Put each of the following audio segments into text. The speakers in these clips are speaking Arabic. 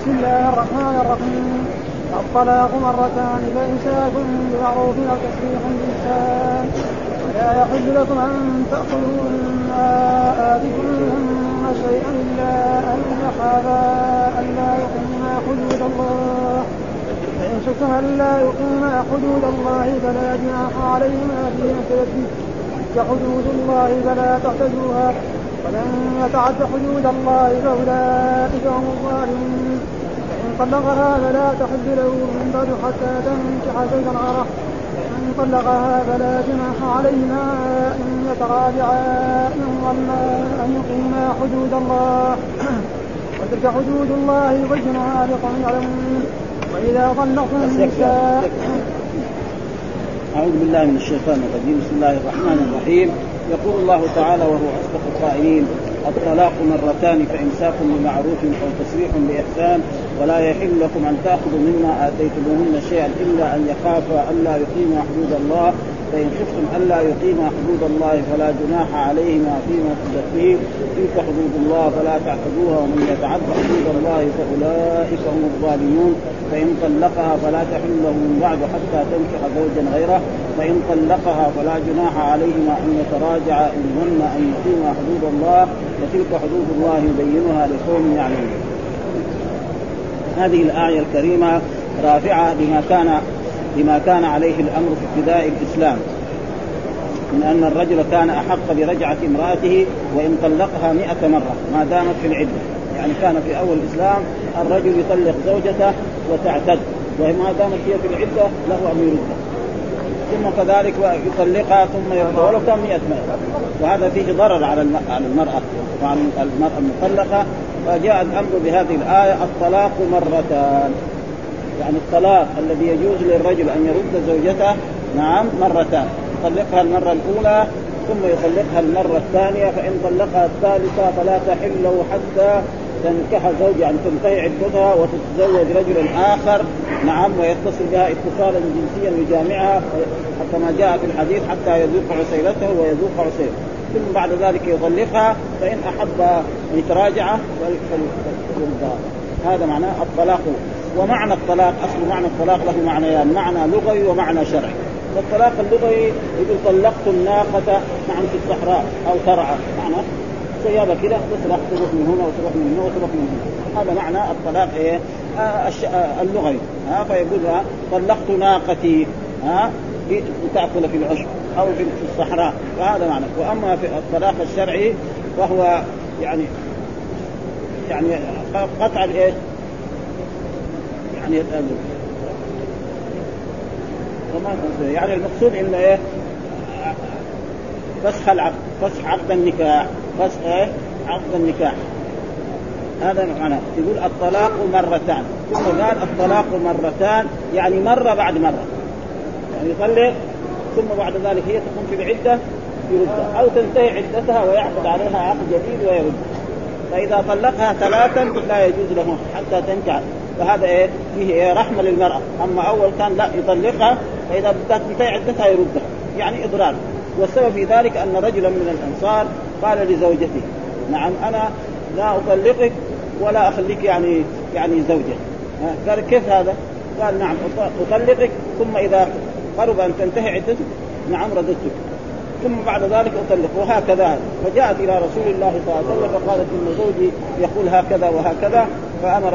بسم الله الرحمن الرحيم. الطلاق مرتان فإمساك بمعروف أو تسريح بإحسان ولا يحل لكم أن تأخذوا مما آتيتموهن شيئا إلا أن يخافا ألا يقيما حدود الله. فإن شكم ألا يقيما حدود الله فلا جناح عليهما فيما تلبي حدود الله فلا تعتدوها ومن يتعد حدود الله فأولئك هم الظالمون. فإن طلقها فلا تحل له من بعد حتى تنكح زوجا غيره فإن طلقها فلا جناح عليهما إن يتراجعا إن ظنا أن يقيما حدود الله. وتلك حدود الله يبينها لقوم يعلمون. وإذا طلقتم النساء أعوذ بالله من الشيطان الرجيم. بسم الله الرحمن الرحيم. يقول الله تعالى وهو أصدق القائلين الطلاق مرتان فإمساك بمعروف أو تسريح بإحسان ولا يحل لكم أن تأخذوا مما آتيتموهن شيئا إلا أن يخافا ألا يقيما حدود الله. فإن خفتم ألا يقيما حدود الله فلا جناح عليهما فيما تزكيه تلك حدود الله فلا تعتدوها ومن يتعد حدود الله فأولئك هم الظالمون. فإن طلقها فلا تحل له من بعد حتى تنكح زوجا غيره. فإن طلقها فلا جناح عليهما أن يتراجعا إن ظن أن يقيما حدود الله. وتلك حدود الله يبينها لقوم يعلمون. هذه الآية الكريمة رافعة بما كان بما كان عليه الأمر في ابتداء الإسلام من أن الرجل كان أحق برجعة امرأته وإن طلقها مئة مرة ما دامت في العدة. يعني كان في أول الإسلام الرجل يطلق زوجته وتعتد وما دامت هي في العدة له أن يردها ثم كذلك يطلقها ثم يردها ولو كان 100 مرة. وهذا فيه ضرر على على المرأة وعلى المرأة المطلقة. فجاء الأمر بهذه الآية الطلاق مرتان. يعني الطلاق الذي يجوز للرجل أن يرد زوجته نعم مرتان. يطلقها المرة الأولى ثم يطلقها المرة الثانية فإن طلقها الثالثة فلا تحل له حتى تنكح زوج يعني تنتهي عدتها وتتزوج رجلا آخر نعم ويتصل بها اتصالا جنسيا يجامعها حتى ما جاء في الحديث حتى يذوق عسيلته ويذوق عسيلته. ثم بعد ذلك يطلقها فإن أحب أن يتراجع هذا معناه الطلاق. ومعنى الطلاق أصل معنى الطلاق له معنيان معنى لغوي ومعنى شرعي. فالطلاق اللغوي يقول طلقت الناقة نعم في الصحراء أو ترعى معنى سيابة كده تسرح تروح من هنا وتروح من هنا وتروح من هنا. هذا معنى الطلاق إيه؟ آه, آه، اللغوي. ها آه فيقول طلقت ناقتي ها لتأكل في العشب أو في الصحراء. فهذا معنى. وأما في الطلاق الشرعي فهو يعني يعني قطع الايش؟ يعني وما يعني المقصود انه إيه؟ فسخ العقد فسخ عقد النكاح فسخ إيه؟ عقد النكاح. هذا معناه. يقول الطلاق مرتان. ثم قال الطلاق مرتان يعني مرة بعد مرة. يعني يطلق ثم بعد ذلك هي تكون في العدة يردها أو تنتهي عدتها ويعقد عليها عقد جديد ويردها فإذا طلقها ثلاثا لا يجوز له حتى تنكح. فهذا إيه؟ فيه إيه؟ رحمة للمرأة. أما أول كان لا يطلقها فإذا بدات تنتهي عدتها يردها. يعني إضرار. والسبب في ذلك أن رجلا من الأنصار قال لزوجته نعم أنا لا أطلقك ولا أخليك يعني يعني زوجة. قال كيف هذا؟ قال نعم أطلقك ثم إذا قرب أن تنتهي عدتك نعم رددتك. ثم بعد ذلك أطلق. وهكذا. فجاءت إلى رسول الله صلى الله عليه وسلم فقالت إن زوجي يقول هكذا وهكذا. فأمر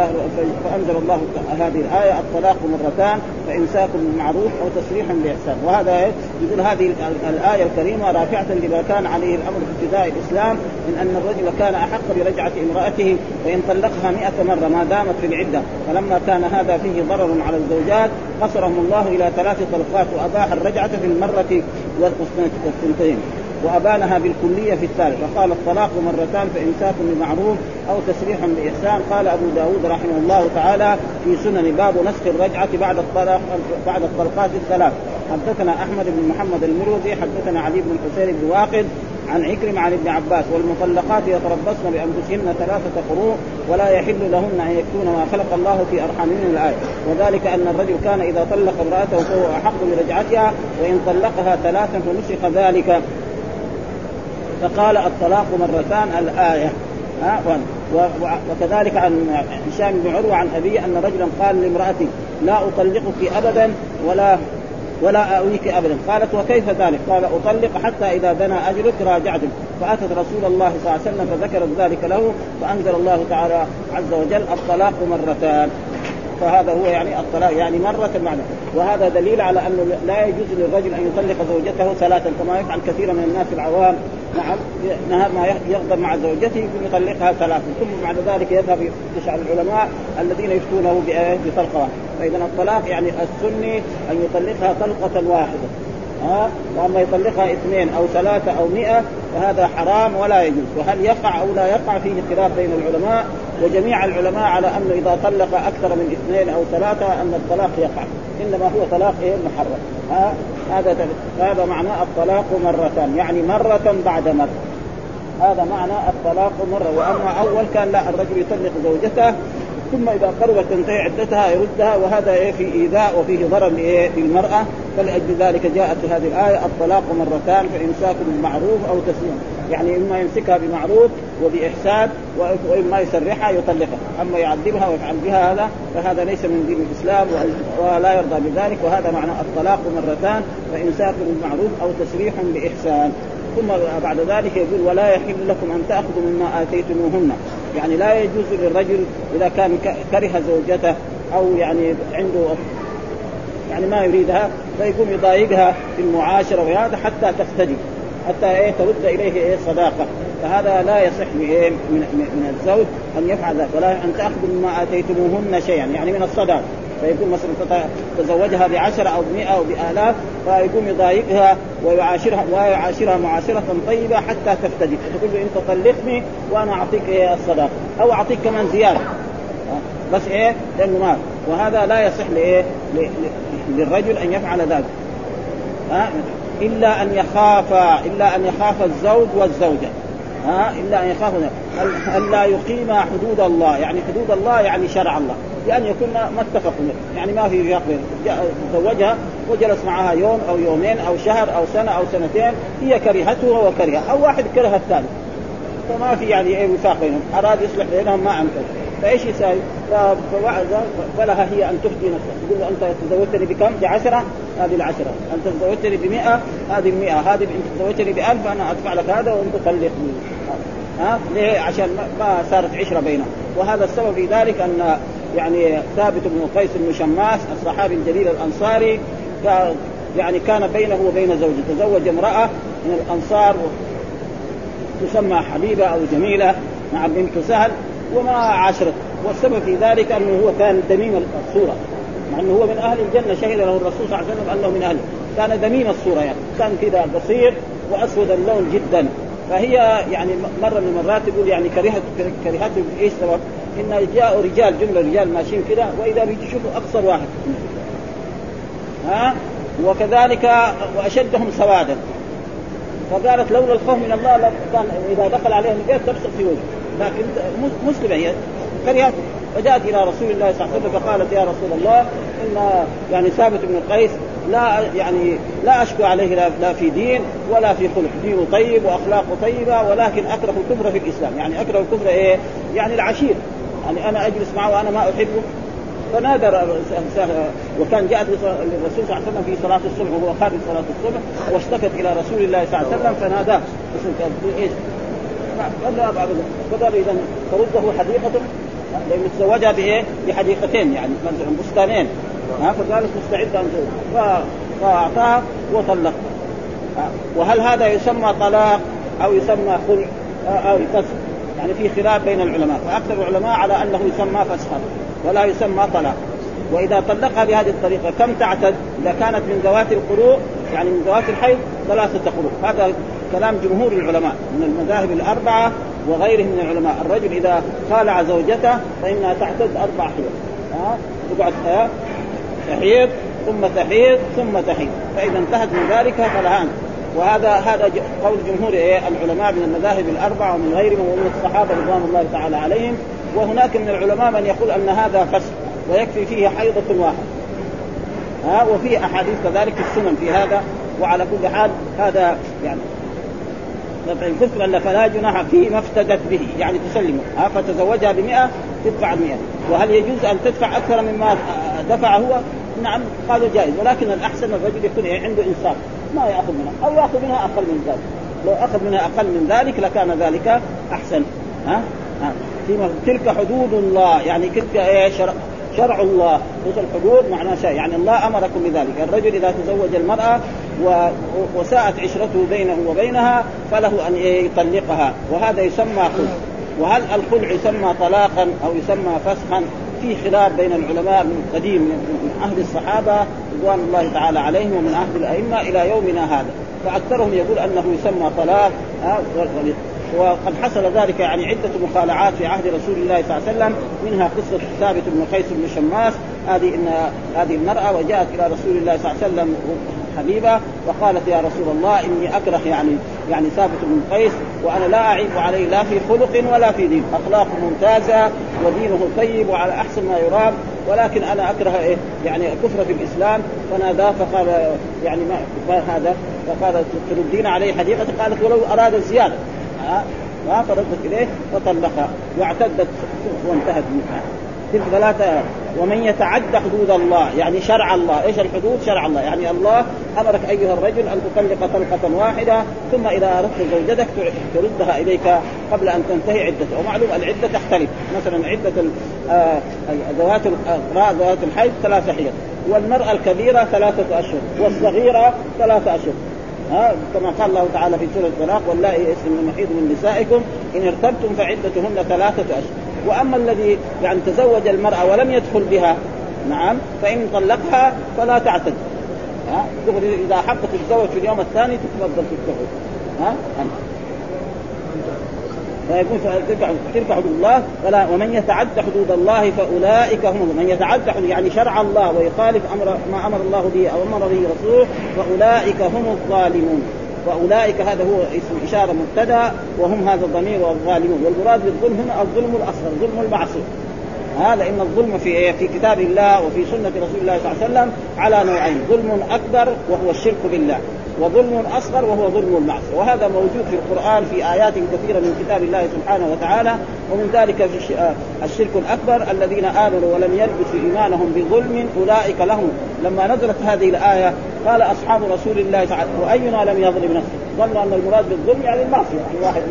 فأنزل الله هذه الآية الطلاق مرتان فإمساك بالمعروف أو تسريح باحسان وهذا يقول هذه الآية الكريمة رافعة لما كان عليه الأمر في ابتداء الإسلام من أن الرجل كان أحق برجعة امرأته وان طلقها مئة مرة ما دامت في العدة. فلما كان هذا فيه ضرر على الزوجات قصرهم الله إلى ثلاث طلقات وأباح الرجعة في المرة والثنتين. وأبانها بالكلية في الثالث. وقال الطلاق مرتان فامساك بمعروف أو تسريح بإحسان. قال أبو داود رحمه الله تعالى في سنن باب نسخ الرجعة بعد الطلاق بعد الطلقات الثلاث. حدثنا أحمد بن محمد المروزي حدثنا علي بن الحسين بن واقد عن عكرم عن ابن عباس. والمطلقات يتربصن بأنفسهن ثلاثة قروء ولا يحل لهن أن يكتون ما خلق الله في أرحامهن الآية. وذلك أن الرجل كان إذا طلق امرأته فهو أحق برجعتها وإن طلقها ثلاثا فنسخ ذلك. فقال الطلاق مرتان الآية. ها وكذلك عن هشام بن عروة عن أبيه أن رجلا قال لامراته لا أطلقك ابدا ولا ولا آويك أبدا. قالت وكيف ذلك؟ قال أطلق حتى إذا دنا أجلك راجعتك فأتت رسول الله صلى الله عليه وسلم فذكرت ذلك له فأنزل الله تعالى عز وجل الطلاق مرتان. فهذا هو يعني الطلاق يعني مرة معنى. وهذا دليل على أنه لا يجوز للرجل أن يطلق زوجته ثلاثا كما يفعل كثير من الناس العوام. نعم نهار ما يغضب مع زوجته يكون يطلقها ثلاثا. ثم بعد ذلك يذهب يشعر العلماء الذين يفتونه بطلقه واحدة فإذا الطلاق يعني السني أن يطلقها طلقة واحدة. ها؟ وأما يطلقها اثنين أو ثلاثة أو مئة فهذا حرام ولا يجوز. وهل يقع أو لا يقع فيه خلاف بين العلماء؟ وجميع العلماء على أنه إذا طلق أكثر من اثنين أو ثلاثة أن الطلاق يقع. إنما هو طلاق إيه؟ محرم. ها؟ هذا هذا معنى الطلاق مرتان. يعني مرة بعد مرة. هذا معنى الطلاق مرة. وأما أول كان لا الرجل يطلق زوجته ثم إذا قربت تنتهي عدتها يردها وهذا إيه في إيذاء وفيه ضرر لإيه للمرأة. فلأجل ذلك جاءت هذه الآية الطلاق مرتان فإمساك بالمعروف أو تسليم. يعني إما يمسكها بمعروف وبإحسان وإما يسرحها يطلقها. أما يعذبها ويفعل بها هذا فهذا ليس من دين الإسلام ولا يرضى بذلك. وهذا معنى الطلاق مرتان فإمساك بالمعروف أو تسريح بإحسان. ثم بعد ذلك يقول ولا يحل لكم أن تأخذوا مما آتيتموهن. يعني لا يجوز للرجل إذا كان كره زوجته أو يعني عنده يعني ما يريدها فيقوم يضايقها في المعاشرة وهذا حتى تختلف حتى إيه ترد إليه إيه صداقة. فهذا لا يصح من من الزوج أن يفعل ذلك ولا أن تأخذوا مما آتيتموهن شيئا يعني من الصداق فيكون مثلا تزوجها بعشرة أو بمئة أو بآلاف فيقوم يضايقها ويعاشرها ويعاشرها معاشرة طيبة حتى تفتدي تقول له أنت طلقني وأنا أعطيك إيه الصداقة. أو أعطيك كمان زيادة بس إيه؟ لأنه مال. وهذا لا يصح لإيه؟ للرجل أن يفعل ذلك. إلا أن يخاف إلا أن يخاف الزوج والزوجة. ها؟ إلا أن يخافوا. الا يقيم حدود الله. يعني حدود الله يعني شرع الله. بأن يكون ما اتفقوا يعني ما في فرق تزوجها وجلس معها يوم أو يومين أو شهر أو سنة أو سنتين. هي كرهته وهو كرهها. أو واحد كره الثاني. فما في يعني إيه وفاق بينهم. أراد يصلح بينهم ما امكن فإيش يساوي؟ فوعد فلها هي أن تفتي نفسها. تقول له أنت تزوجتني بكم؟ بعشرة هذه العشرة، انت تزوجتني ب هذه ال هذه انت تزوجتني ب أنا أدفع لك هذا وأنت طلقني ها؟ ليه؟ عشان ما صارت عشرة بينهم، وهذا السبب في ذلك أن يعني ثابت بن قيس بن شماس الصحابي الجليل الأنصاري يعني كان بينه وبين زوجه. تزوج امرأة من الأنصار تسمى حبيبة أو جميلة مع بنت سهل. وما عاشرت والسبب في ذلك أنه هو كان دميم الصورة. مع أنه هو من أهل الجنة شهد له الرسول صلى الله عليه وسلم أنه من أهله. كان دميم الصورة يعني. كان كذا قصير وأسود اللون جدا. فهي يعني مرة من المرات يقول يعني كرهت كرهته بايش سبب؟ إن جاءوا رجال جملة رجال ماشيين كذا وإذا بيشوفوا أقصر واحد. ها؟ وكذلك وأشدهم سوادا. فقالت لولا الخوف من الله كان إذا دخل عليهم البيت تبصق في وجهه. لكن مسلمه هي كرهت فجاءت إلى رسول الله صلى الله عليه وسلم فقالت يا رسول الله إن يعني ثابت بن القيس لا يعني لا أشكو عليه لا في دين ولا في خلق، دينه طيب واخلاقه طيبة ولكن أكره الكفر في الإسلام، يعني أكره الكفر إيه؟ يعني العشير، يعني أنا أجلس معه وأنا ما أحبه. فنادى وكان جاءت للرسول صلى الله عليه وسلم في صلاة الصبح وهو خارج صلاة الصبح واشتكت إلى رسول الله صلى الله عليه وسلم فناداه. إيش؟ قال لا ابدا فقال اذا ترده حديقته لأنه تزوجها بايه؟ بحديقتين يعني مثلا بستانين ها فقالت مستعده أن فاعطاها وطلقها وهل هذا يسمى طلاق أو يسمى خلع أو فسخ يعني في خلاف بين العلماء فاكثر العلماء على انه يسمى فسخا ولا يسمى طلاق واذا طلقها بهذه الطريقة كم تعتد؟ إذا كانت من ذوات القروء يعني من ذوات الحيض ثلاثة قروء هذا كلام جمهور العلماء من المذاهب الأربعة وغيرهم من العلماء. الرجل إذا خالع زوجته فإنها تعتد أربع حيض. ها؟ تقعد تحيض ثم تحيض ثم تحيض. فإذا انتهت من ذلك فلها وهذا هذا قول جمهور إيه العلماء من المذاهب الأربعة ومن غيرهم ومن الصحابة رضوان الله تعالى عليهم. وهناك من العلماء من يقول أن هذا فسق ويكفي فيه حيضة واحدة. ها؟ وفي أحاديث كذلك السنن في هذا. وعلى كل حال هذا يعني فإن خفت فلا جناح فيما افتدت به. يعني تسلمه. ها فتزوجها ب 100 تدفع 100 وهل يجوز أن تدفع أكثر مما دفع هو؟ نعم قالوا جائز. ولكن الأحسن الرجل يكون عنده إنصاف. ما يأخذ منها. أو يأخذ منها أقل من ذلك. لو أخذ منها أقل من ذلك لكان ذلك أحسن. ها, ها. تلك حدود الله. يعني تلك إيه شرع, الله إيش الحدود؟ معناه شيء. يعني الله أمركم بذلك. الرجل إذا تزوج المرأة و... وساءت عشرته بينه وبينها فله أن يطلقها. وهذا يسمى خلع. وهل الخلع يسمى طلاقا أو يسمى فسخا؟ في خلاف بين العلماء من قديم من عهد الصحابة رضوان الله تعالى عليهم ومن عهد الأئمة إلى يومنا هذا. فأكثرهم يقول أنه يسمى طلاق وقد حصل ذلك يعني عدة مخالعات في عهد رسول الله صلى الله عليه وسلم. منها قصة ثابت بن قيس بن شماس. هذه ان هذه المرأة وجاءت إلى رسول الله صلى الله عليه وسلم حبيبة وقالت يا رسول الله إني أكره يعني يعني ثابت بن قيس وأنا لا أعيب عليه لا في خلق ولا في دين، أخلاقه ممتازة ودينه طيب وعلى أحسن ما يرام ولكن أنا أكره إيه؟ يعني الكفر في الإسلام. فناداه فقال يعني ما هذا فقال تردين عليه حديقه قالت ولو أراد الزيادة. ها فردت إليه فطلقها واعتدت وانتهت منها. تلك ثلاثة. ومن يتعدى حدود الله يعني شرع الله. إيش الحدود؟ شرع الله. يعني الله أمرك أيها الرجل أن تطلق طلقة واحدة ثم إذا أردت زوجتك تردها إليك قبل أن تنتهي عدتها. ومعلوم العدة تختلف. مثلا عدة آه، ذوات ذوات الحيض ثلاثة حيض والمرأة الكبيرة ثلاثة أشهر والصغيرة ثلاثة أشهر. ها كما قال الله تعالى في سورة الطلاق واللائي يئسن من المحيض من نسائكم إن ارتبتم فعدتهن ثلاثة أشهر. وأما الذي يعني تزوج المرأة ولم يدخل بها نعم فإن طلقها فلا تعتد. ها إذا حبت تتزوج في اليوم الثاني تتفضل تتزوج ها فيكون تلك حدود الله فلا ومن يتعدى حدود الله فأولئك هم من يتعدى حدود يعني شرع الله ويخالف أمر ما أمر الله به أو أمر به رسوله فأولئك هم الظالمون. وأولئك هذا هو اسم إشارة مبتدأ وهم هذا الضمير والظالمون. والمراد بالظلم هنا الظلم الأصغر ظلم المعصية. هذا ان الظلم في في كتاب الله وفي سنة رسول الله صلى الله عليه وسلم على نوعين. ظلم أكبر وهو الشرك بالله. وظلم أصغر وهو ظلم المعصية. وهذا موجود في القرآن في آيات كثيرة من كتاب الله سبحانه وتعالى ومن ذلك آه، الشرك الأكبر الذين آمنوا ولم يلبسوا إيمانهم بظلم أولئك لهم. لما نزلت هذه الآية قال أصحاب رسول الله تعالى وأينا لم يظلم نفسه؟ ظنوا أن المراد بالظلم يعني المعصية. يعني واحد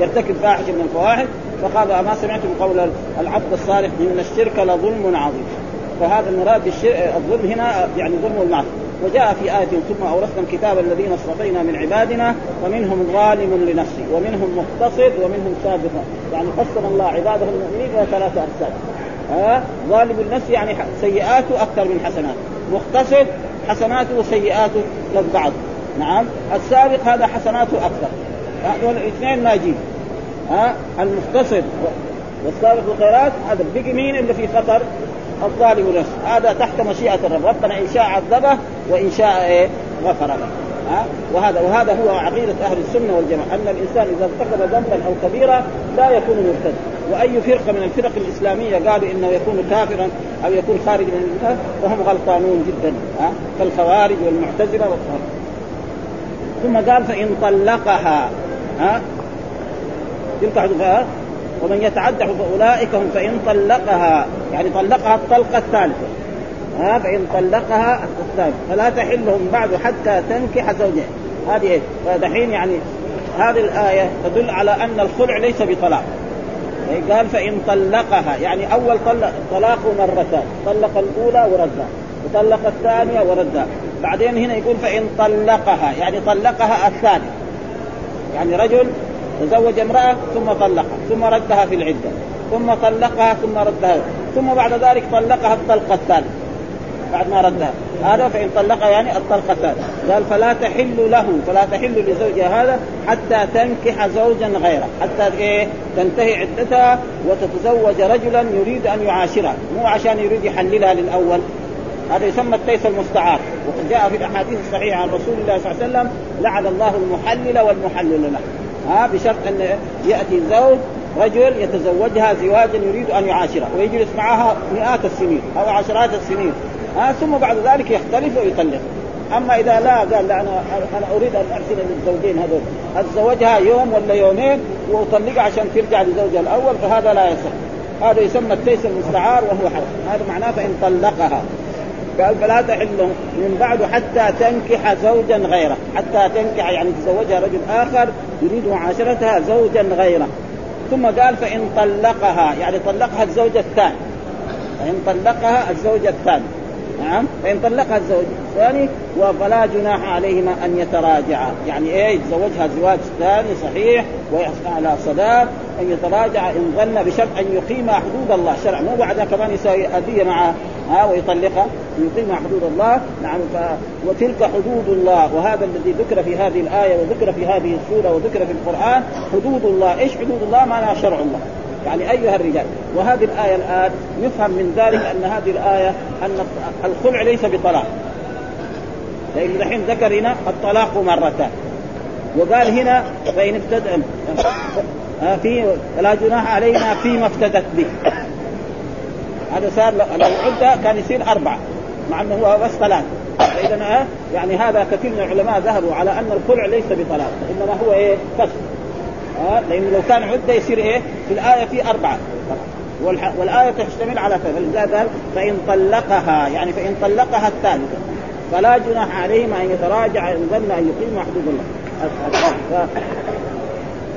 يرتكب فاحشة من الفواحش فقال ما سمعتم قول العبد الصالح إن الشرك لظلم عظيم؟ فهذا المراد بالظلم هنا يعني ظلم المعصية. وجاء في آية ثم أورثنا الكتاب الذين اصطفينا من عبادنا ومنهم ظالم لنفسه ومنهم مقتصد ومنهم سابق. يعني قسم الله عباده المؤمنين إلى ثلاثة أقسام. ها؟ ظالم النفس يعني سيئاته أكثر من حسناته. مقتصد حسناته وسيئاته للبعض. نعم؟ السابق هذا حسناته أكثر. هذول الاثنين ناجين. ها؟ المقتصد. والسابق بالخيرات هذا بقي مين اللي في خطر؟ الظالم نفسه. هذا تحت مشيئة الرب. ربنا إن شاء عذبه وإن شاء إيه؟ غفر له. ها؟ وهذا وهذا هو عقيدة أهل السنة والجماعة. أن الإنسان إذا ارتكب ذنبا أو كبيره لا يكون مرتد. وأي فرقة من الفرق الإسلامية قالوا إنه يكون كافرا أو يكون خارج من الإسلام فهم غلطانون جدا. ها؟ كالخوارج والمعتزلة والخوارج. ثم قال فإن طلقها. ها؟ ومن يتعدى فاولئك هم فإن طلقها يعني طلقها الطلقة الثالثة. ها فإن طلقها الثالثة. فلا تحلهم بعد حتى تنكح زوجها. هذه فدحين يعني هذه الآية تدل على أن الخلع ليس بطلاق. يعني قال فإن طلقها يعني أول طلق طلاق مرتان. طلق الأولى وردها. وطلق الثانية وردها. بعدين هنا يقول فإن طلقها يعني طلقها الثانية يعني رجل تزوج امرأة ثم طلقها ثم ردها في العدة ثم طلقها ثم ردها ثم بعد ذلك طلقها الطلقة الثالثة. بعد ما ردها. هذا فإن طلقها يعني الطلقة الثالثة. قال فلا تحل له فلا تحل لزوجها هذا حتى تنكح زوجا غيره حتى إيه؟ تنتهي عدتها وتتزوج رجلا يريد أن يعاشرها. مو عشان يريد يحللها للأول. هذا يسمى التيس المستعار. وقد جاء في الأحاديث الصحيحة عن رسول الله صلى الله عليه وسلم لعن الله المحلل والمحلل له. ها بشرط أن يأتي زوج رجل يتزوجها زواجا يريد أن يعاشرها ويجلس معها مئات السنين أو عشرات السنين. ها ثم بعد ذلك يختلف ويطلق. أما إذا لا قال لا أنا أنا أريد أن أرسل للزوجين هذول. اتزوجها يوم ولا يومين وأطلقها عشان ترجع لزوجها الأول؟ فهذا لا يصح. هذا يسمى التيس المستعار وهو حرام. هذا معناه فإن طلقها. قال فلا تحل من بعد حتى تنكح زوجا غيره. حتى تنكح يعني تزوجها رجل آخر يريد معاشرتها زوجا غيره. ثم قال فإن طلقها يعني طلقها الزوج الثاني. فإن طلقها الزوج الثاني. نعم؟ فإن طلقها الزوج الثاني وفلا جناح عليهما أن يتراجعا. يعني إيه يتزوجها زواج ثاني صحيح ويحصل على صداق أن يتراجع إن ظن بشرط أن يقيم حدود الله. شرع مو بعدها كمان يسوي أذية مع ها ويطلقها يقيم حدود الله. نعم ف... وتلك حدود الله. وهذا الذي ذكر في هذه الآية وذكر في هذه السورة وذكر في القرآن حدود الله. إيش حدود الله؟ معناها شرع الله. يعني أيها الرجال وهذه الآية الآن يفهم من ذلك أن هذه الآية أن الخلع ليس بطلاق. لأن الحين ذكر هنا الطلاق مرتان. وقال هنا فإن ابتدأ في لا جناح علينا فيما افتدت به. هذا صار لو عدة كان يصير أربعة مع أنه هو بس ثلاث فإذا يعني هذا كثير من العلماء ذهبوا على أن الخلع ليس بطلاق إنما هو إيه؟ فسخ آه لأنه لو كان عدة يصير إيه؟ في الآية في أربعة. والآية تشتمل على فلذلك فإن طلقها يعني فإن طلقها الثالثة فلا جناح عليهما أن يتراجع إن ظن أن يقيم حدود الله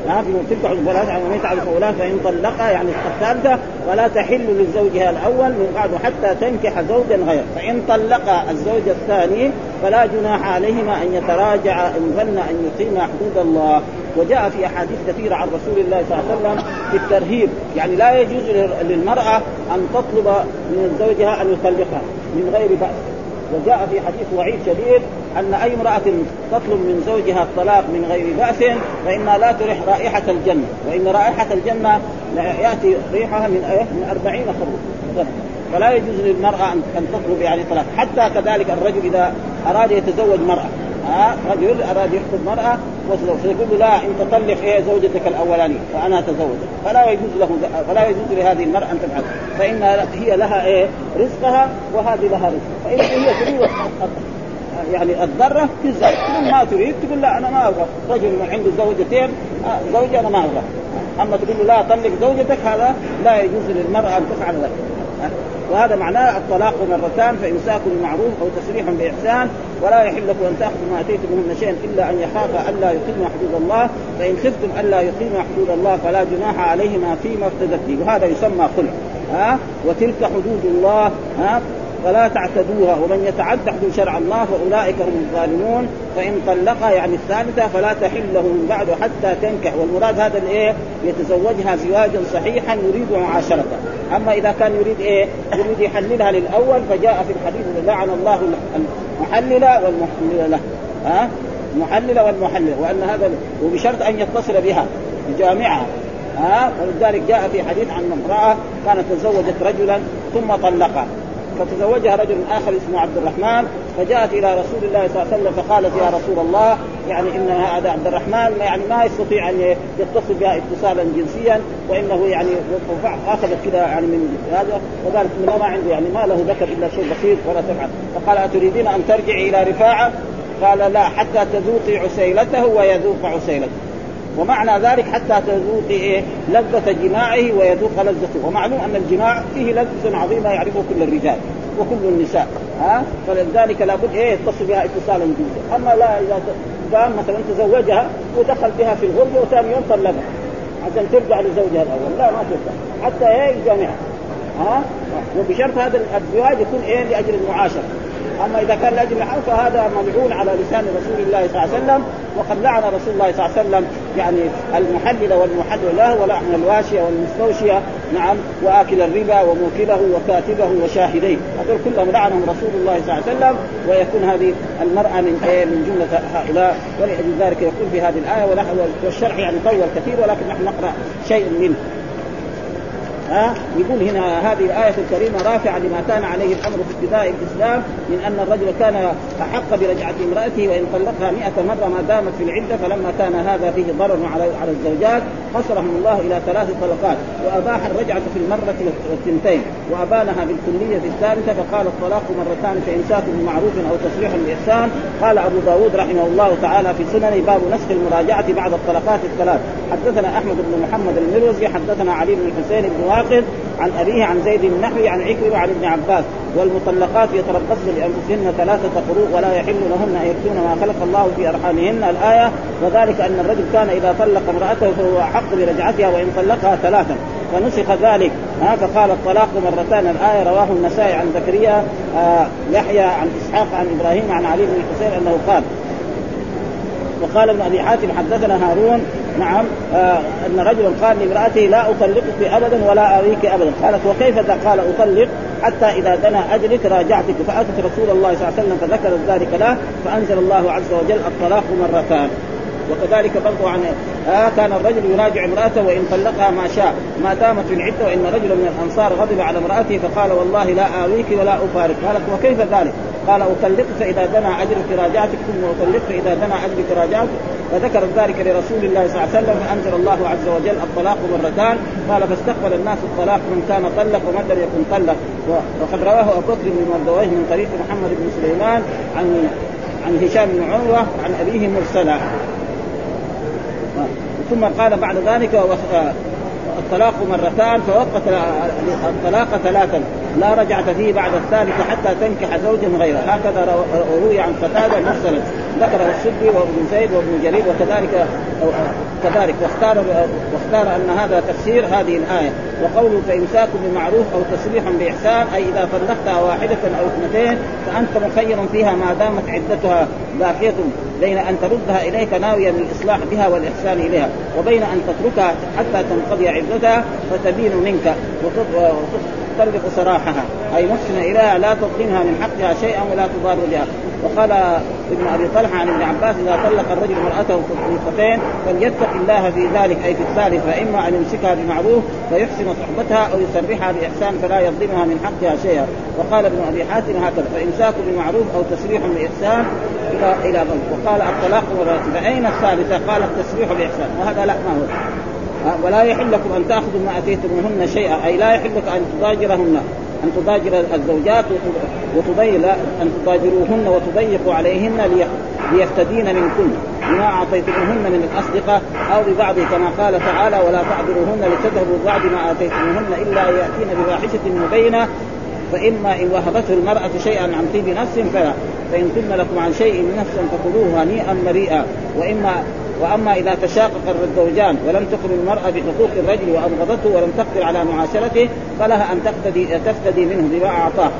ها في تلك ولا تعلم من فاولاد فإن طلقها يعني الثالثه ولا تحل لزوجها الأول من بعد حتى تنكح زوجا غيره. فإن طلق الزوج الثاني فلا جناح عليهما أن يتراجع إن ظن أن يقيم حدود الله. وجاء في أحاديث كثيرة عن رسول الله صلى الله عليه وسلم في الترهيب. يعني لا يجوز للمرأة أن تطلب من زوجها أن يطلقها من غير بأس. وجاء في حديث وعيد شديد أن أي امرأة تطلب من زوجها الطلاق من غير بأس فإنها لا تريح رائحة الجنة وإن رائحة الجنة يأتي ريحها من إيه؟ من أربعين خروف فلا يجوز للمرأة أن تطلب يعني طلاق حتى كذلك الرجل إذا أراد يتزوج مرأة ها رجل أراد يخطب مرأة وتزوج فيقول له لا انت طلق إيه زوجتك الأولانية فأنا اتزوجك فلا يجوز له فلا يجوز لهذه المرأة أن تفعل فان هي لها إيه؟ رزقها وهذه لها رزق. فاذا هي تريد يعني الذره في الزوج ما تريد تقول لا أنا ما أبغى. رجل عنده زوجتين زوجة أنا ما أبغى. أما تقول له لا طلق زوجتك هذا لا يجوز للمرأة أن تفعل ذلك. وهذا معناه الطلاق مرتان فإمساك بمعروف أو تسريح بإحسان ولا يحل لكم أن تأخذوا ما آتيتموهن شيئا إلا أن يخافا ألا يقيما حدود الله فإن خفتم ألا يقيما حدود الله فلا جناح عليهما فيما افتدت به. وهذا يسمى خلع. ها؟ وتلك حدود الله ها؟ فلا تعتدوها. ومن يتعد حدود شرع الله فأولئك هم الظالمون. فإن طلقها يعني الثالثة فلا تحل له من بعد حتى تنكح. والمراد هذا الإيه؟ يتزوجها زواجا صحيحا يريد معاشرته. أما إذا كان يريد إيه؟ يريد يحللها للأول فجاء في الحديث لعن الله المحلل والمحلل له. ها؟ المحلل والمحلل وأن هذا وبشرط أن يتصل بها يجامعها ها؟ ولذلك جاء في حديث عن امرأة كانت تزوجت رجلا ثم طلقها. فتزوجها رجل آخر اسمه عبد الرحمن فجاءت إلى رسول الله صلى الله عليه وسلم فقالت يا رسول الله يعني إن هذا عبد الرحمن يعني ما يستطيع أن يتصل بها اتصالا جنسيا وإنه يعني أخذت كذا يعني من هذا وقالت لا ما عنده يعني ما له ذكر إلا شيء بسيط ولا تفعل فقال أتريدين أن ترجعي إلى رفاعة؟ قال لا حتى تذوقي عسيلته ويذوق عسيلته. ومعنى ذلك حتى تذوقي إيه لذة جماعة ويذوق لذته. ومعلوم أن الجماع فيه لذة عظيمة يعرفه كل الرجال وكل النساء ها؟ فلذلك لابد إيه يتصل بها اتصالا جنسيا أما لا إذا قام مثلا تزوجها ودخل بها في الغرفة وثاني يوم طلقها عشان ترجع لزوجها الأول. لا ما ترجع. حتى إيه يجامعها ها؟ وبشرط هذا الزواج يكون إيه لأجل المعاشرة. أما إذا كان لأجل الحرب فهذا ملعون على لسان رسول الله صلى الله عليه وسلم وقد لعن رسول الله صلى الله عليه وسلم يعني المحلل والمحلل له ولعن الواشية والمستوشية نعم وآكل الربا وموكله وكاتبه وشاهديه. هذول كلهم لعنهم رسول الله صلى الله عليه وسلم ويكون هذه المرأة من إيه من جملة هؤلاء. ولأجل ذلك يقول في هذه الآية والشرح يعني طول كثير ولكن نحن نقرأ شيء منه. ها؟ يقول هنا هذه الآية الكريمة رافعة لما كان عليه الأمر في ابتداء الإسلام من أن الرجل كان أحق برجعة امرأته وإن طلقها 100 مرة ما دامت في العدة فلما كان هذا فيه ضرر على على الزوجات قصرهم الله إلى ثلاث طلقات. وأباح الرجعة في المرة والثنتين وأبانها بالكلية في الثالثة فقال الطلاق مرتان فامساك بمعروف أو تسريح بإحسان. قال أبو داود رحمه الله تعالى في سنن باب نسخ المراجعة بعد الطلقات الثلاث. حدثنا أحمد بن محمد المروزي حدثنا علي بن الحسين بن واقد عن أبيه عن زيد بن نحوي عن عكرمة عن ابن عباس والمطلقات يتربصن لأنفسهن ثلاثة قروء ولا يحل لهن أن يكتمن ما خلق الله في أرحامهن. الآية وذلك أن الرجل كان إذا طلق امرأته فهو أحق برجعتها وإن طلقها ثلاثا. فنسخ ذلك. ها فقال الطلاق مرتان. الآية رواه النسائي عن زكريا آه يحيى عن إسحاق عن إبراهيم عن علي بن الحسين أنه قال وقال ابن أبي حاتم حدثنا هارون نعم آه أن رجلا قال لامرأته لا اطلقك ابدا ولا اويك ابدا. قالت وكيف قال أطلق؟ حتى إذا دنا أجلك راجعتك فأتت رسول الله صلى الله عليه وسلم فذكرت ذلك له فأنزل الله عز وجل الطلاق مرتان. وكذلك برضو عن آه كان الرجل يراجع امرأته وإن طلقها ما شاء ما دامت في العدة وإن رجلا من الأنصار غضب على امرأته فقال والله لا اويك ولا أفارق. قالت وكيف ذلك؟ قال أطلقك فاذا دنا اجلك راجعتك ثم أطلقك فاذا دنا اجلك راجعتك. فذكر ذلك لرسول الله صلى الله عليه وسلم فأنزل الله عز وجل الطلاق مرتان. قال فاستقبل الناس الطلاق من كان طلق ومن لم يكن طلق. وقد رواه أبو بكر بن مردويه من طريق محمد بن سليمان عن عن هشام بن عروة عن أبيه مرسلا. ثم قال بعد ذلك الطلاق مرتان فوقت الطلاق ثلاثا. لا رجعة فيه بعد الثالثة حتى تنكح زوجا غيره. هكذا روي عن قتادة مرسلا. ذكره السدي وابن زيد وابن جرير وكذلك كذلك. واختار واختار أن هذا تفسير هذه الآية. وقوله فإمساك بمعروف أو تسريح بإحسان أي إذا طلقتها واحدة أو اثنتين فأنت مخير فيها ما دامت عدتها باقية بين أن تردها إليك ناويا للإصلاح بها والإحسان إليها وبين أن تتركها حتى تنقضي عدتها فتبين منك وتطلق سراحها. أي محسن اليها لا تظلمها من حقها شيئا ولا تضار بها. وقال ابن أبي طلحة عن ابن عباس إذا طلق الرجل امرأته في الطلقتين فليتق الله في ذلك أي في الثالث فإما أن يمسكها بمعروف فيحسن صحبتها أو يسرحها بإحسان فلا يظلمها من حقها شيئا. وقال ابن أبي حاتم هكذا فإمساك بمعروف أو تسريح بإحسان إلى إلى وقال الطلاق مرات فاين الثالثة؟ قال التسريح بإحسان. وهذا لا ما هو؟ ولا يحل لكم أن تأخذوا ما أتيتموهن شيئا أي لا يحل لك أن تضاجرهن أن تضاجر الزوجات وتضيل أن تضاجروهن وتضيقوا عليهن ليفتدين من كل ما أعطيتموهن من الأصدقاء أو ببعض كما قال تعالى ولا تعذروهن لتذهبوا بعض ما آتيتموهن إلا ياتين بفاحشه مبينة فإما إن وهبته المرأة شيئا عن طيب نفس فلا فإن تبن لكم عن شيء من نفس فخذوه هنيئا مريئا وإما وأما إذا تشاقق الزوجان ولم تقم المرأة بحقوق الرجل وأبغضته ولم تقدر على معاشرته فلها أن تفتدي تفتدي منه بما أعطاه.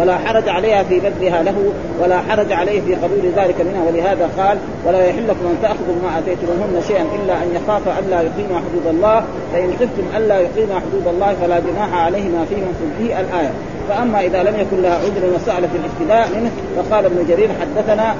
ولا حرج عليها في بذلها له ولا حرج عليه في قبول ذلك منها. ولهذا قال ولا يحل لكم أن تأخذوا ما آتيتموهن شيئا إلا أن يخاف الا يقيما حدود الله فإن خفتم الا يقيما حدود الله فلا جناح عليهما فيما به الآية. فأما إذا لم يكن لها عذر وسألت الافتداء منه فقال ابن جرير حدثنا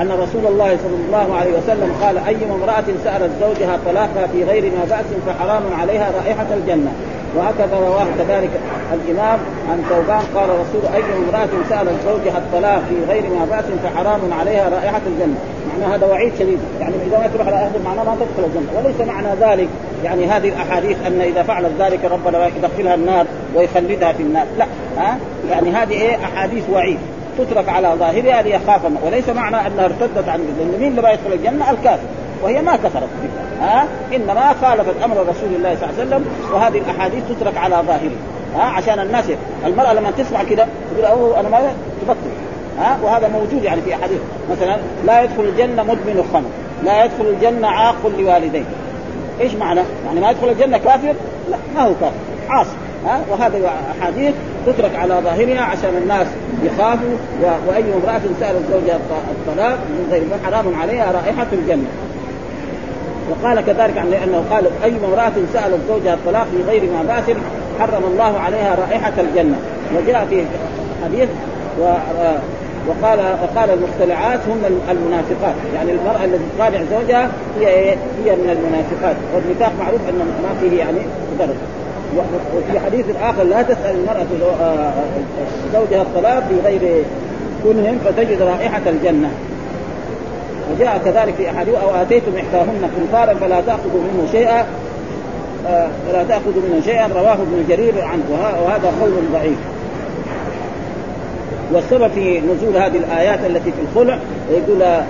أن رسول الله صلى الله عليه وسلم قال أي امرأة سالت زوجها طلاقها في غير ما بأس فحرام عليها رائحة الجنة. وهكذا رواه كذلك الإمام عن ثوبان. قال رسول أي امرأة سالت زوجها الطلاق في غير ما بأس فحرام عليها رائحة الجنة. معنى هذا وعيد شديد. يعني إذا ما تروح على أهل معناه ما تدخل الجنة. وليس معنى ذلك يعني هذه الأحاديث أن إذا فعلت ذلك ربنا يدخلها النار ويخلدها في النار. لا ها؟ يعني هذه إيه؟ أحاديث وعيد. تترك على ظاهرها ليخاف وليس معنى أنها ارتدت عن لأن مين اللي يدخل الجنة؟ الكافر. وهي ما كفرت ها؟ إنما خالفت أمر رسول الله صلى الله عليه وسلم وهذه الأحاديث تترك على ظاهرها. ها؟ عشان الناس المرأة لما تسمع كده تقول أوه أنا ما تبطل ها؟ وهذا موجود يعني في أحاديث. مثلا لا يدخل الجنة مدمن الخمر. لا يدخل الجنة عاق لوالديه. إيش معنى؟ يعني ما يدخل الجنة كافر؟ لا ما هو كافر. عاصي. ها؟ وهذا احاديث تترك على ظاهرها عشان الناس يخافوا وأي امرأة سألت زوجها الطلاق من غير حرام عليها رائحة الجنة. وقال كذلك عن لأنه قال أي امرأة سألت زوجها الطلاق في غير ما بأس حرم الله عليها رائحة الجنة. وجاء في حديث و وقال وقال المختلعات هن المنافقات. يعني المرأة التي تخادع زوجها هي هي من المنافقات. والنفاق معروف أن ما فيه يعني تقدر وفي حديث آخر لا تسأل المرأة آه، زوجها الطلاق بغير كنهم فتجد رائحة الجنة. وجاء كذلك في أحاديث أو آتيتم إحداهن قنطارا فلا تأخذوا منه شيئا آه، فلا تأخذوا منه شيئا رواه ابن جرير عنه وهذا قول ضعيف. والسبب في نزول هذه الآيات التي في الخلع يقول آه،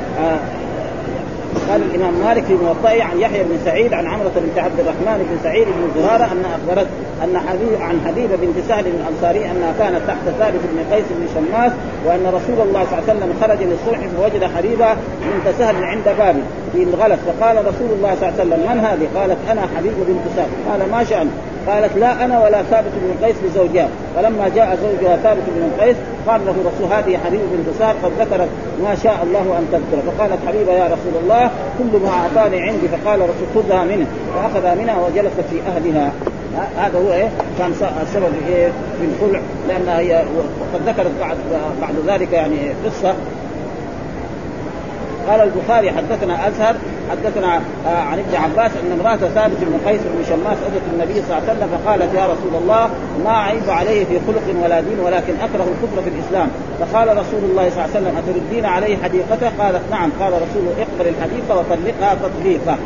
قال الإمام مالك في موطئه عن يحيى بن سعيد عن عمرة بنت عبد الرحمن بن سعيد بن زراره ان أخبرت أن حبيب عن حبيبه بنت سهل الأنصاري أنها كانت تحت ثابت بن قيس بن شماس وأن رسول الله صلى الله عليه وسلم خرج للصلح فوجد حبيبه بنت سهل عند بابه في الغلس فقال رسول الله صلى الله عليه وسلم من هذه؟ قالت أنا حبيبه بنت سهل. قال ما شان قالت لا أنا ولا ثابت بن قيس لزوجها فلما جاء زوجها ثابت بن قيس قال له رسول هذه حبيب بن سهل قد ذكرت ما شاء الله أن تذكر. فقالت حبيبة يا رسول الله كل ما أعطاني عندي. فقال رسول خذها منه. فأخذها منها وجلست في أهلها. هذا هو إيه؟ كان السبب إيه؟ في الخلع لأنها هي وقد ذكرت بعد بعد ذلك يعني قصة. قال البخاري حدثنا أزهر حدثنا آه عن ابن عباس أن امرأة ثابت بن قيس بن شماس أتت النبي صلى الله عليه وسلم فقالت يا رسول الله ما عيب عليه في خلق ولا دين ولكن أكره الكفر في الإسلام. فقال رسول الله صلى الله عليه وسلم اتردين عليه حديقته؟ قالت نعم. قال رسول اقبل الحديقة وطلقها تطليقا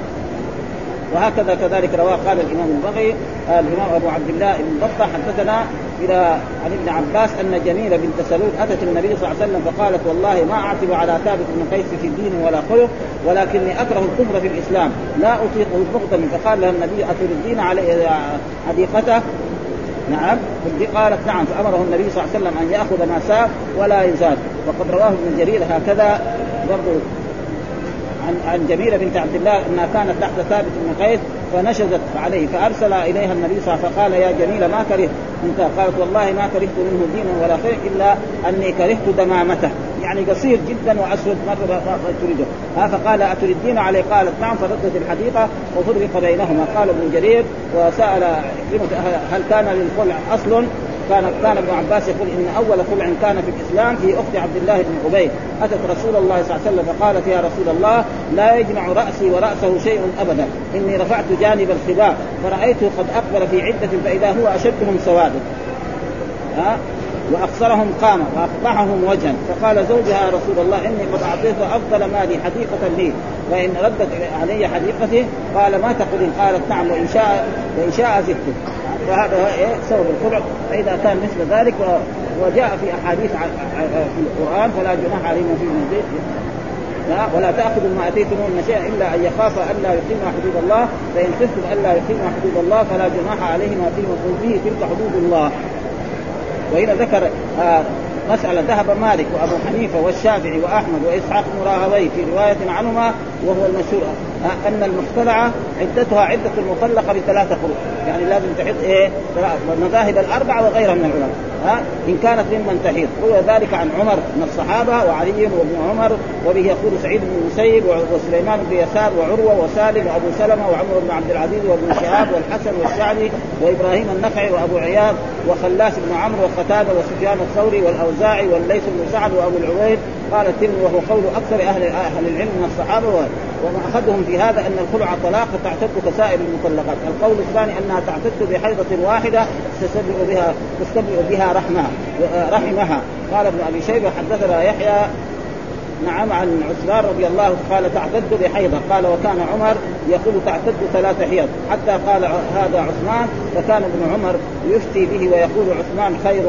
وهكذا كذلك رواه قال الإمام البغي آه الإمام أبو عبد الله بن بطة حدثنا إلى عن ابن عباس أن جميلة بنت سلول أتت النبي صلى الله عليه وسلم فقالت والله ما أعتب على ثابت بن قيس في دين ولا خلق ولكني أكره الكفر في الإسلام. لا أطيقه بغضا فقال لها النبي اتردين عليه حديقته؟ نعم. قالت نعم. فأمره النبي صلى الله عليه وسلم أن يأخذ ما ساق ولا يزاد. وقد رواه ابن جرير هكذا. برضه عن عن جميله بنت عبد الله إنها كانت تحت ثابت بن قيس فنشزت عليه فأرسل إليها النبي صلى الله عليه وسلم فقال يا جميله ما كرهت؟ أنت قالت والله ما كرهت منه دينا ولا خير إلا أني كرهت دمامته. يعني قصير جدا وأسود ما تريده. ها فقال اتردين عليه قالت نعم. فردت الحديقة وفرق بينهما. قال ابن جرير وسأل هل كان للخلع أصل؟ كان كان ابن عباس يقول إن أول خلع كان في الإسلام في أخت عبد الله بن أبي. أتت رسول الله صلى الله عليه وسلم فقالت يا رسول الله لا يجمع رأسي ورأسه شيء أبدا. إني رفعت جانب الخباء فرأيته قد أقبل في عدة فإذا هو أشدهم سوادا ها؟ وأقصرهم قامه وأقطعهم وجها. فقال زوجها يا رسول الله إني قد أعطيت أفضل مالي حديقة لي. فان ردت علي حديقتي قال ما تقولين قالت نعم وإن شاء وإن شاء زدت. فهذا إيه؟ سبب الخلع فإذا كان مثل ذلك وجاء في أحاديث في القرآن فلا جناح عليهم في المنزل. لا ولا تأخذوا ما اتيتمون شيئا إلا أن يخاف الا يقيم حدود الله. فإن خفتم الا يقيم حدود الله فلا جناح عليهما فيما به تلك حدود الله. وهنا ذكر آه مسألة ذهب مالك وأبو حنيفة والشافعي وأحمد وإسحاق بن راهوي في رواية عنهما وهو المشهور. أن المختلعة عدتها عدة المطلقة بثلاثة قروء. يعني لازم تعد إيه؟ المذاهب الأربعة وغيرها من العلماء. ها إن كانت ممن تحيض. روي ذلك عن عمر من الصحابة وعلي وابن عمر وبه يقول سعيد بن المسيب وسليمان بن يسار وعروة وسالم وأبو سلمة وعمر بن عبد العزيز وابن شهاب والحسن والشعبي وإبراهيم النخعي وأبو عياض وخلاس بن عمرو وقتادة وسفيان الثوري والأوزاعي والليث بن سعد وأبو العويد قال الترمذي وهو قول أكثر أهل أهل العلم من الصحابة ومأخذهم في هذا أن الخلع طلاق تعتد كسائر المطلقات، القول الثاني أنها تعتد بحيضة واحدة تستبرئ بها تستبرئ بها رحمها رحمها، قال ابن أبي شيبة حدثنا يحيى نعم عن عثمان رضي الله قال تعتد بحيضة. قال وكان عمر يقول تعتد ثلاث حيض. حتى قال هذا عثمان فكان ابن عمر يفتي به ويقول عثمان خير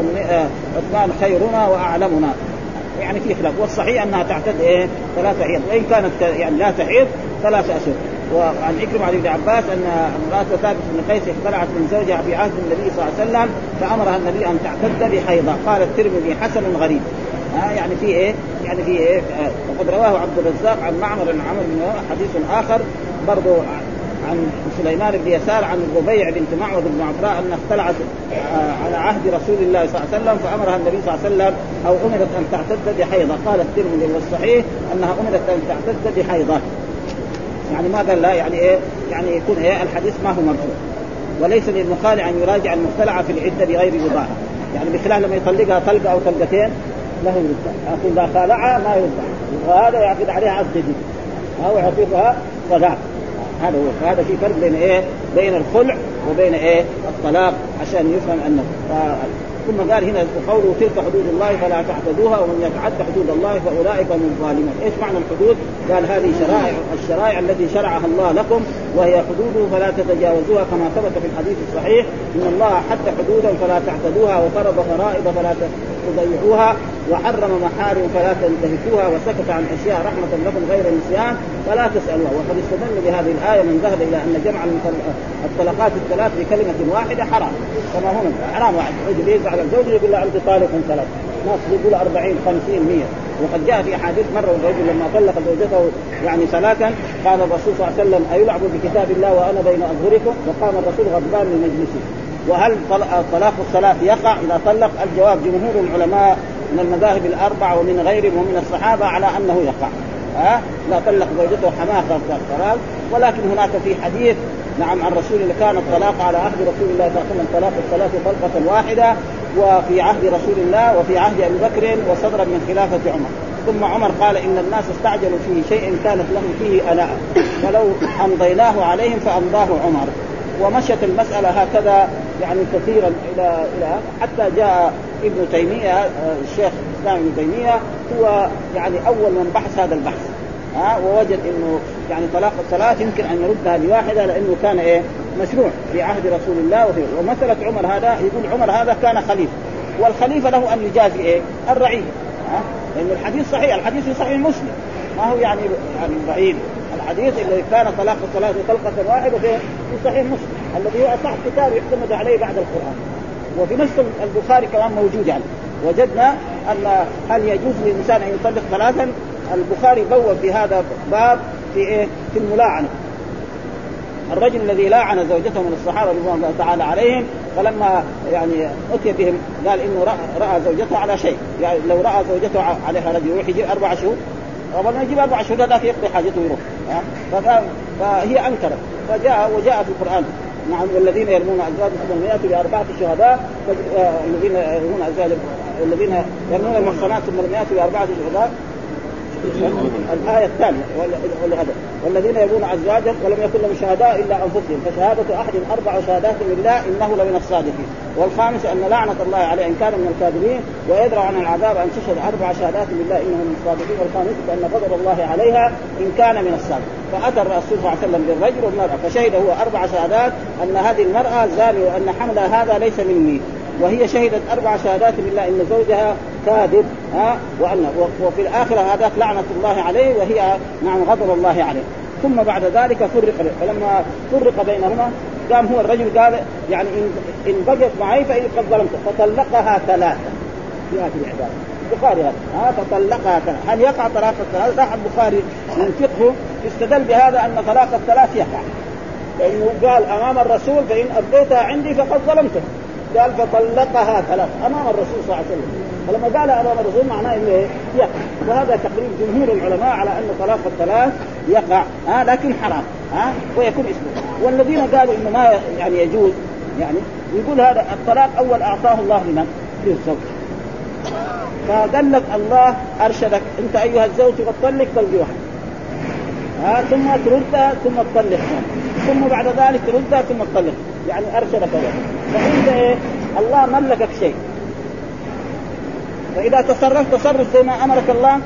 عثمان خيرنا وأعلمنا. يعني في خلاف والصحيح أنها تعتد إيه؟ ثلاثة حيض وإن كانت يعني لا تحيض ثلاثة أشهر. وعن عكرمة عن ابن عباس أن امرأة ثابت بن قيس اختلعت من زوجها في عهد النبي صلى الله عليه وسلم فأمرها النبي أن تعتد بحيضة. قال الترمذي حسن غريب. ها يعني في إيه؟ يعني في إيه؟ وقد رواه عبد الرزاق عن معمر عن عمرو بن حديث آخر برضه عن سليمان بن يسار عن الربيع بنت معوذ بن عفراء انها اختلعت آه، على عهد رسول الله صلى الله عليه وسلم فأمرها النبي صلى الله عليه وسلم أو أمرت أن تعتد بحيضة. قال الترمذي والصحيح أنها أمرت أن تعتد بحيضة. يعني ما قال لا يعني إيه؟ يعني يكون إيه؟ الحديث ما هو مرفوع. وليس للمخالع أن يراجع المختلعه في العدة بغير بضاعه يعني بخلاف لما يطلقها طلقة أو طلقتين له يرد. لكن اذا خالعها ما يرد. وهذا يعقد عليها عقد جديد. أو يعقدها طلاق هذا هو فهذا في فرق بين إيه؟ بين الخلع وبين إيه؟ الطلاق عشان يفهم أنه ثم قال هنا قوله تلك حدود الله فلا تعتدوها ومن يتعد حدود الله فأولئك هم الظالمون، إيش معنى الحدود؟ قال هذه شرائع الشرائع التي شرعها الله لكم وهي حدوده فلا تتجاوزوها كما ثبت في الحديث الصحيح إن الله حد حدودا فلا تعتدوها وفرض فرائض فلا تضيعوها وحرم محارم فلا تنتهكوها وسكت عن أشياء رحمة لكم غير النسيان فلا تسالوها وقد استدل بهذه الآية من ذهب إلى أن جمع الطلقات الثلاث بكلمة واحدة حرام. كما هنا حرام واحد. رجل يزعل الزوج يقول له أنت طالق ثلاث. ناس يقول 40 50 100 وقد جاء في احاديث مرة الرجل لما طلق زوجته يعني ثلاثا قال الرسول صلى الله عليه وسلم أيلعب بكتاب الله وأنا بين أظهركم؟ وقام الرسول غضبان من مجلسه. وهل طلاق الثلاث يقع إذا طلق؟ الجواب جمهور العلماء من المذاهب الاربع ومن غيرهم ومن الصحابة على أنه يقع. ها؟ لا طلق زوجته حماقه الطلاق ولكن هناك في حديث نعم عن رسول الله كان الطلاق على عهد رسول الله صلى الله عليه وسلم طلاق الثلاث طلقة واحدة وفي عهد رسول الله وفي عهد أبي بكر وصدرا من خلافة عمر. ثم عمر قال إن الناس استعجلوا في شيء كانت لهم فيه اناء فلو أمضيناه عليهم فأمضاه عمر. ومشت المسألة هكذا يعني كثيرا إلى إلى حتى جاء ابن تيمية الشيخ الإسلام ابن تيمية هو يعني أول من بحث هذا البحث. ها ووجد إنه يعني طلاق الثلاث يمكن أن نردها بواحدة لأنه كان إيه؟ مشروع في عهد رسول الله وفي ومساله عمر هذا يقول عمر هذا كان خليفة. والخليفة له أن يجازي إيه؟ الرعية. ها لأنه الحديث صحيح الحديث في صحيح مسلم. ما هو يعني يعني بعيد الحديث اللي كان طلاق الثلاث طلقة واحدة في في صحيح مسلم الذي هو أصح كتاب يعتمد عليه بعد القرآن. وفي نفس البخاري كمان موجود يعني. وجدنا أن هل يجوز للإنسان أن يطلق ثلاثا؟ البخاري بوب في هذا باب في إيه؟ في الملاعنة. الرجل الذي لاعن زوجته من الصحابة رضوان الله تعالى عليهم فلما يعني أتي بهم قال إنه راى زوجته على شيء. يعني لو رأى زوجته عليها رجل يروح يجيب أربع شهور ما يجيب أربع شهور هذاك يقضي حاجته ويروح. فهي أنكرت. فجاء وجاء في القرآن. نعم والذين يرمون ازواجهم ثم ياتوا بأربعة شهداء الذين يرمون ازواجهم الذين يرمون المحصنات ثم لم ياتوا بأربعة شهداء. الآية الثانية والذين يبون أزواجهم ولم يكن لهم شهداء إلا أنفسهم فشهادة أحد أربع شهادات لله إنه لمن الصادقين. والخامس أن لعنة الله عليه إن كان من الكاذبين ويدرع عن العذاب أن تشهد أربع شهادات لله إنه من الصادقين. والخامس أن غضب الله عليها إن كان من الصادقين. فأتى الرسول صلى الله عليه وسلم بالرجل والمرأة فشهد هو أربع شهادات أن هذه المرأة زاني وأن حملها هذا ليس مني. وهي شهدت أربع شهادات لله إن زوجها كاذب ها؟ وان وفي الآخرة هذاك لعنة الله عليه وهي نعم غضب الله عليه. ثم بعد ذلك فرق فلما فرق بينهما قام هو الرجل قال يعني ان إن بقيت معي فإن قد ظلمت. فطلقها ثلاثة. في هذه العباده البخاري هذا. ها؟ فطلقها ثلاثة. هل يقع طلاق الثلاث؟ راح البخاري من فقهه استدل بهذا أن طلاق الثلاث يقع. لأنه قال أمام الرسول فإن أبديتها عندي فقد ظلمته. قال فطلقها ثلاث أمام الرسول صلى الله عليه وسلم. فلما قال أمام الرسول معناه إنه إيه؟ يقع. وهذا تقريب جمهور العلماء على أن طلاق الثلاث يقع ها لكن حرام ها ويكون اسمه. والذين قالوا إنه ما يعني يجوز يعني يقول هذا الطلاق أول أعطاه الله لمن؟ للزوج. فقال لك الله أرشدك أنت أيها الزوج تطلق طلق واحد. ها ثم تردها ثم تطلق. ثم بعد ذلك تردها ثم تطلق. يعني أرشدك الله فانت إيه؟ الله ملكك شيء. فاذا تصرفت تصرف زي ما أمرك الله.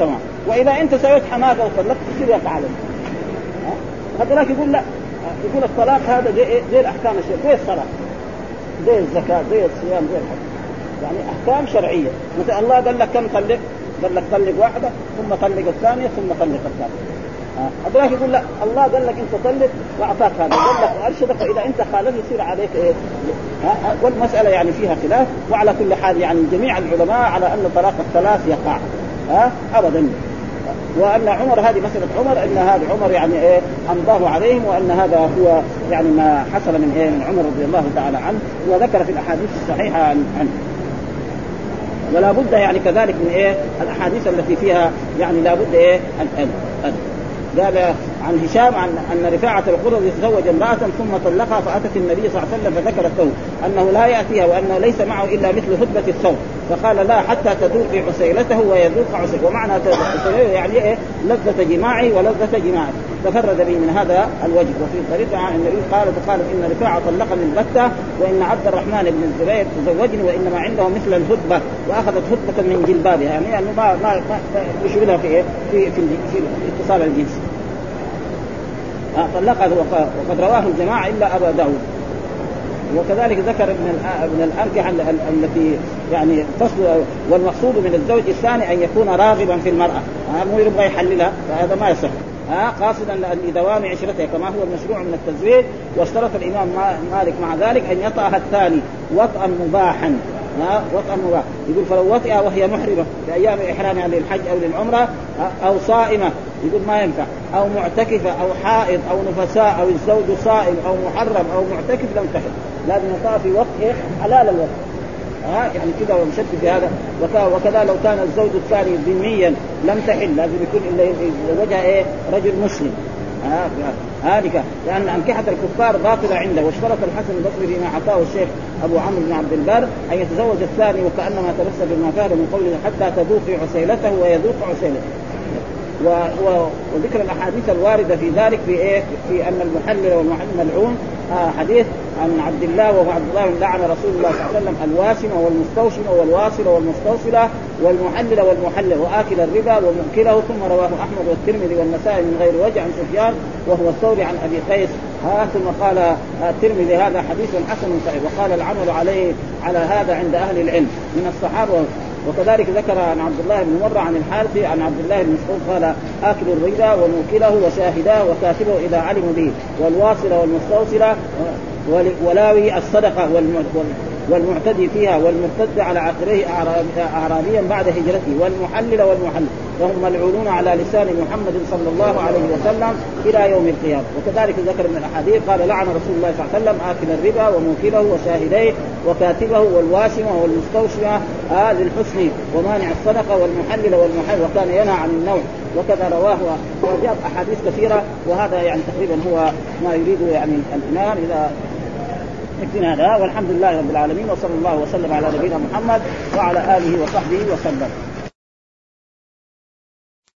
تمام. وإذا أنت سويت حماقه وطلقت تصير يقع هذاك يقول لا. يقول الطلاق هذا زي إيه؟ زي الأحكام الشرعية. زي الصلاة. زي الزكاة زي الصيام زي الحج. يعني أحكام شرعية. مثلا الله قال لك كم طلق؟ قال لك طلق واحدة ثم طلق الثانية ثم طلق الثالثة. هذاك يقول لا. الله قال لك أنت طلق وأعطاك هذا. قال لك وأرشدك فاذا أنت خالفت يصير عليك إيه؟ والمسألة يعني فيها خلاف وعلى كل حال يعني جميع العلماء على أن طلاق الثلاث يقع ها ابدا. وأن عمر هذه مسألة عمر إن هذا عمر يعني إيه أمضاه عليهم وأن هذا هو يعني ما حصل من إيه من عمر رضي الله تعالى عنه وذكر في الأحاديث الصحيحة عنه ولا بد يعني كذلك من إيه الأحاديث التي فيها يعني لا بد إيه أن, أن, أن قال عن هشام عن ان رفاعه القرظ تزوج امراه ثم طلقها فاتت النبي صلى الله عليه وسلم فذكرت له انه لا ياتيها وانه ليس معه الا مثل هدبه الثوب فقال لا حتى تذوقي عسيلته ويذوق عسيلته ومعنى عسيلته يعني إيه لذة جماعي ولذة جماعي تفرد به من هذا الوجه وفي طريق عن النبي قال فقال ان رفاعه طلقني البته وان عبد الرحمن بن الزبير تزوجني وانما عنده مثل الهدبه واخذت هدبه من جلبابها يعني انه ما ما, ما يشغلها في إيه؟ في في, في الاتصال الجنسي. آه، طلقها وقد رواه الجماعة إلا أبا داود. وكذلك ذكر من من الانكحه التي يعني تصل والمقصود من الزوج الثاني أن يكون راغبا في المرأة. مو يبغى يحللها فهذا ما يصح. ها قاصدا لدوام عشرتها كما هو المشروع من التزويج واشترط الإمام مالك مع ذلك أن يطأها الثاني وطئا مباحا. ها وطئا مباحا يقول فلو وطئها وهي محرمة في أيام إحرامها للحج أو للعمرة أو صائمة يقول ما ينفع. أو معتكفة أو حائض أو نفساء أو الزوج صائم أو محرم أو معتكف لم تحل لازم يطأ في وقت إيه حلال الوقت. ها؟ يعني كذا ومشدد في هذا. وكذا لو كان الزوج الثاني ذميا لم تحل لازم يكون إلا يتزوجها إيه؟ رجل مسلم. هذه لأن أنكحة الكفار باطلة عنده. واشترط الحسن البصري فيما أعطاه الشيخ أبو عمرو بن عبد البر أن يتزوج الثاني وكأنما تمسك بما فعل من قوله حتى تذوق عسيلته ويذوق عسيلته. و... و... وذكر الأحاديث الواردة في ذلك في إيه؟ في أن المحلل والمحلل ملعون. آه حديث عن عبد الله وهو عبد الله لعن رسول الله صلى الله عليه وسلم الواشم والمستوشم والواصل والمستوصلة والمحلل والمحلل وآكل الربا ومؤكله ثم رواه أحمد والترمذي والنسائي من غير وجه عن سفيان وهو الثوري عن أبي قيس. ها ثم قال الترمذي هذا حديث حسن صحيح وقال العمل عليه على هذا عند أهل العلم. من الصحابة وكذلك ذكر عن عبد الله بن مرة عن الحارث عن عبد الله بن مسعود قال آكل الربا وموكله وشاهداه وكاتبه إذا علموا به والواصل والمستوصله ولاوي الصدقة والمعتدي فيها والمرتد على عقره اعرابيا بعد هجرته والمحلل والمحلل وهم ملعونون على لسان محمد صلى الله عليه وسلم إلى يوم القيامة. وكذلك ذكر من الأحاديث قال لعن رسول الله صلى الله عليه وسلم آكل الربا وموكله وشاهديه وكاتبه والواشمه والمستوشمه آه للحسن ومانع الصدقة والمحلل والمحلل وكان ينهى عن النوم. وكذا رواه وجاء أحاديث كثيرة وهذا يعني تقريبا هو ما يريده يعني الإمام. إذا يكفينا هذا. والحمد لله رب العالمين وصلى الله وسلم على نبينا محمد وعلى آله وصحبه وسلم.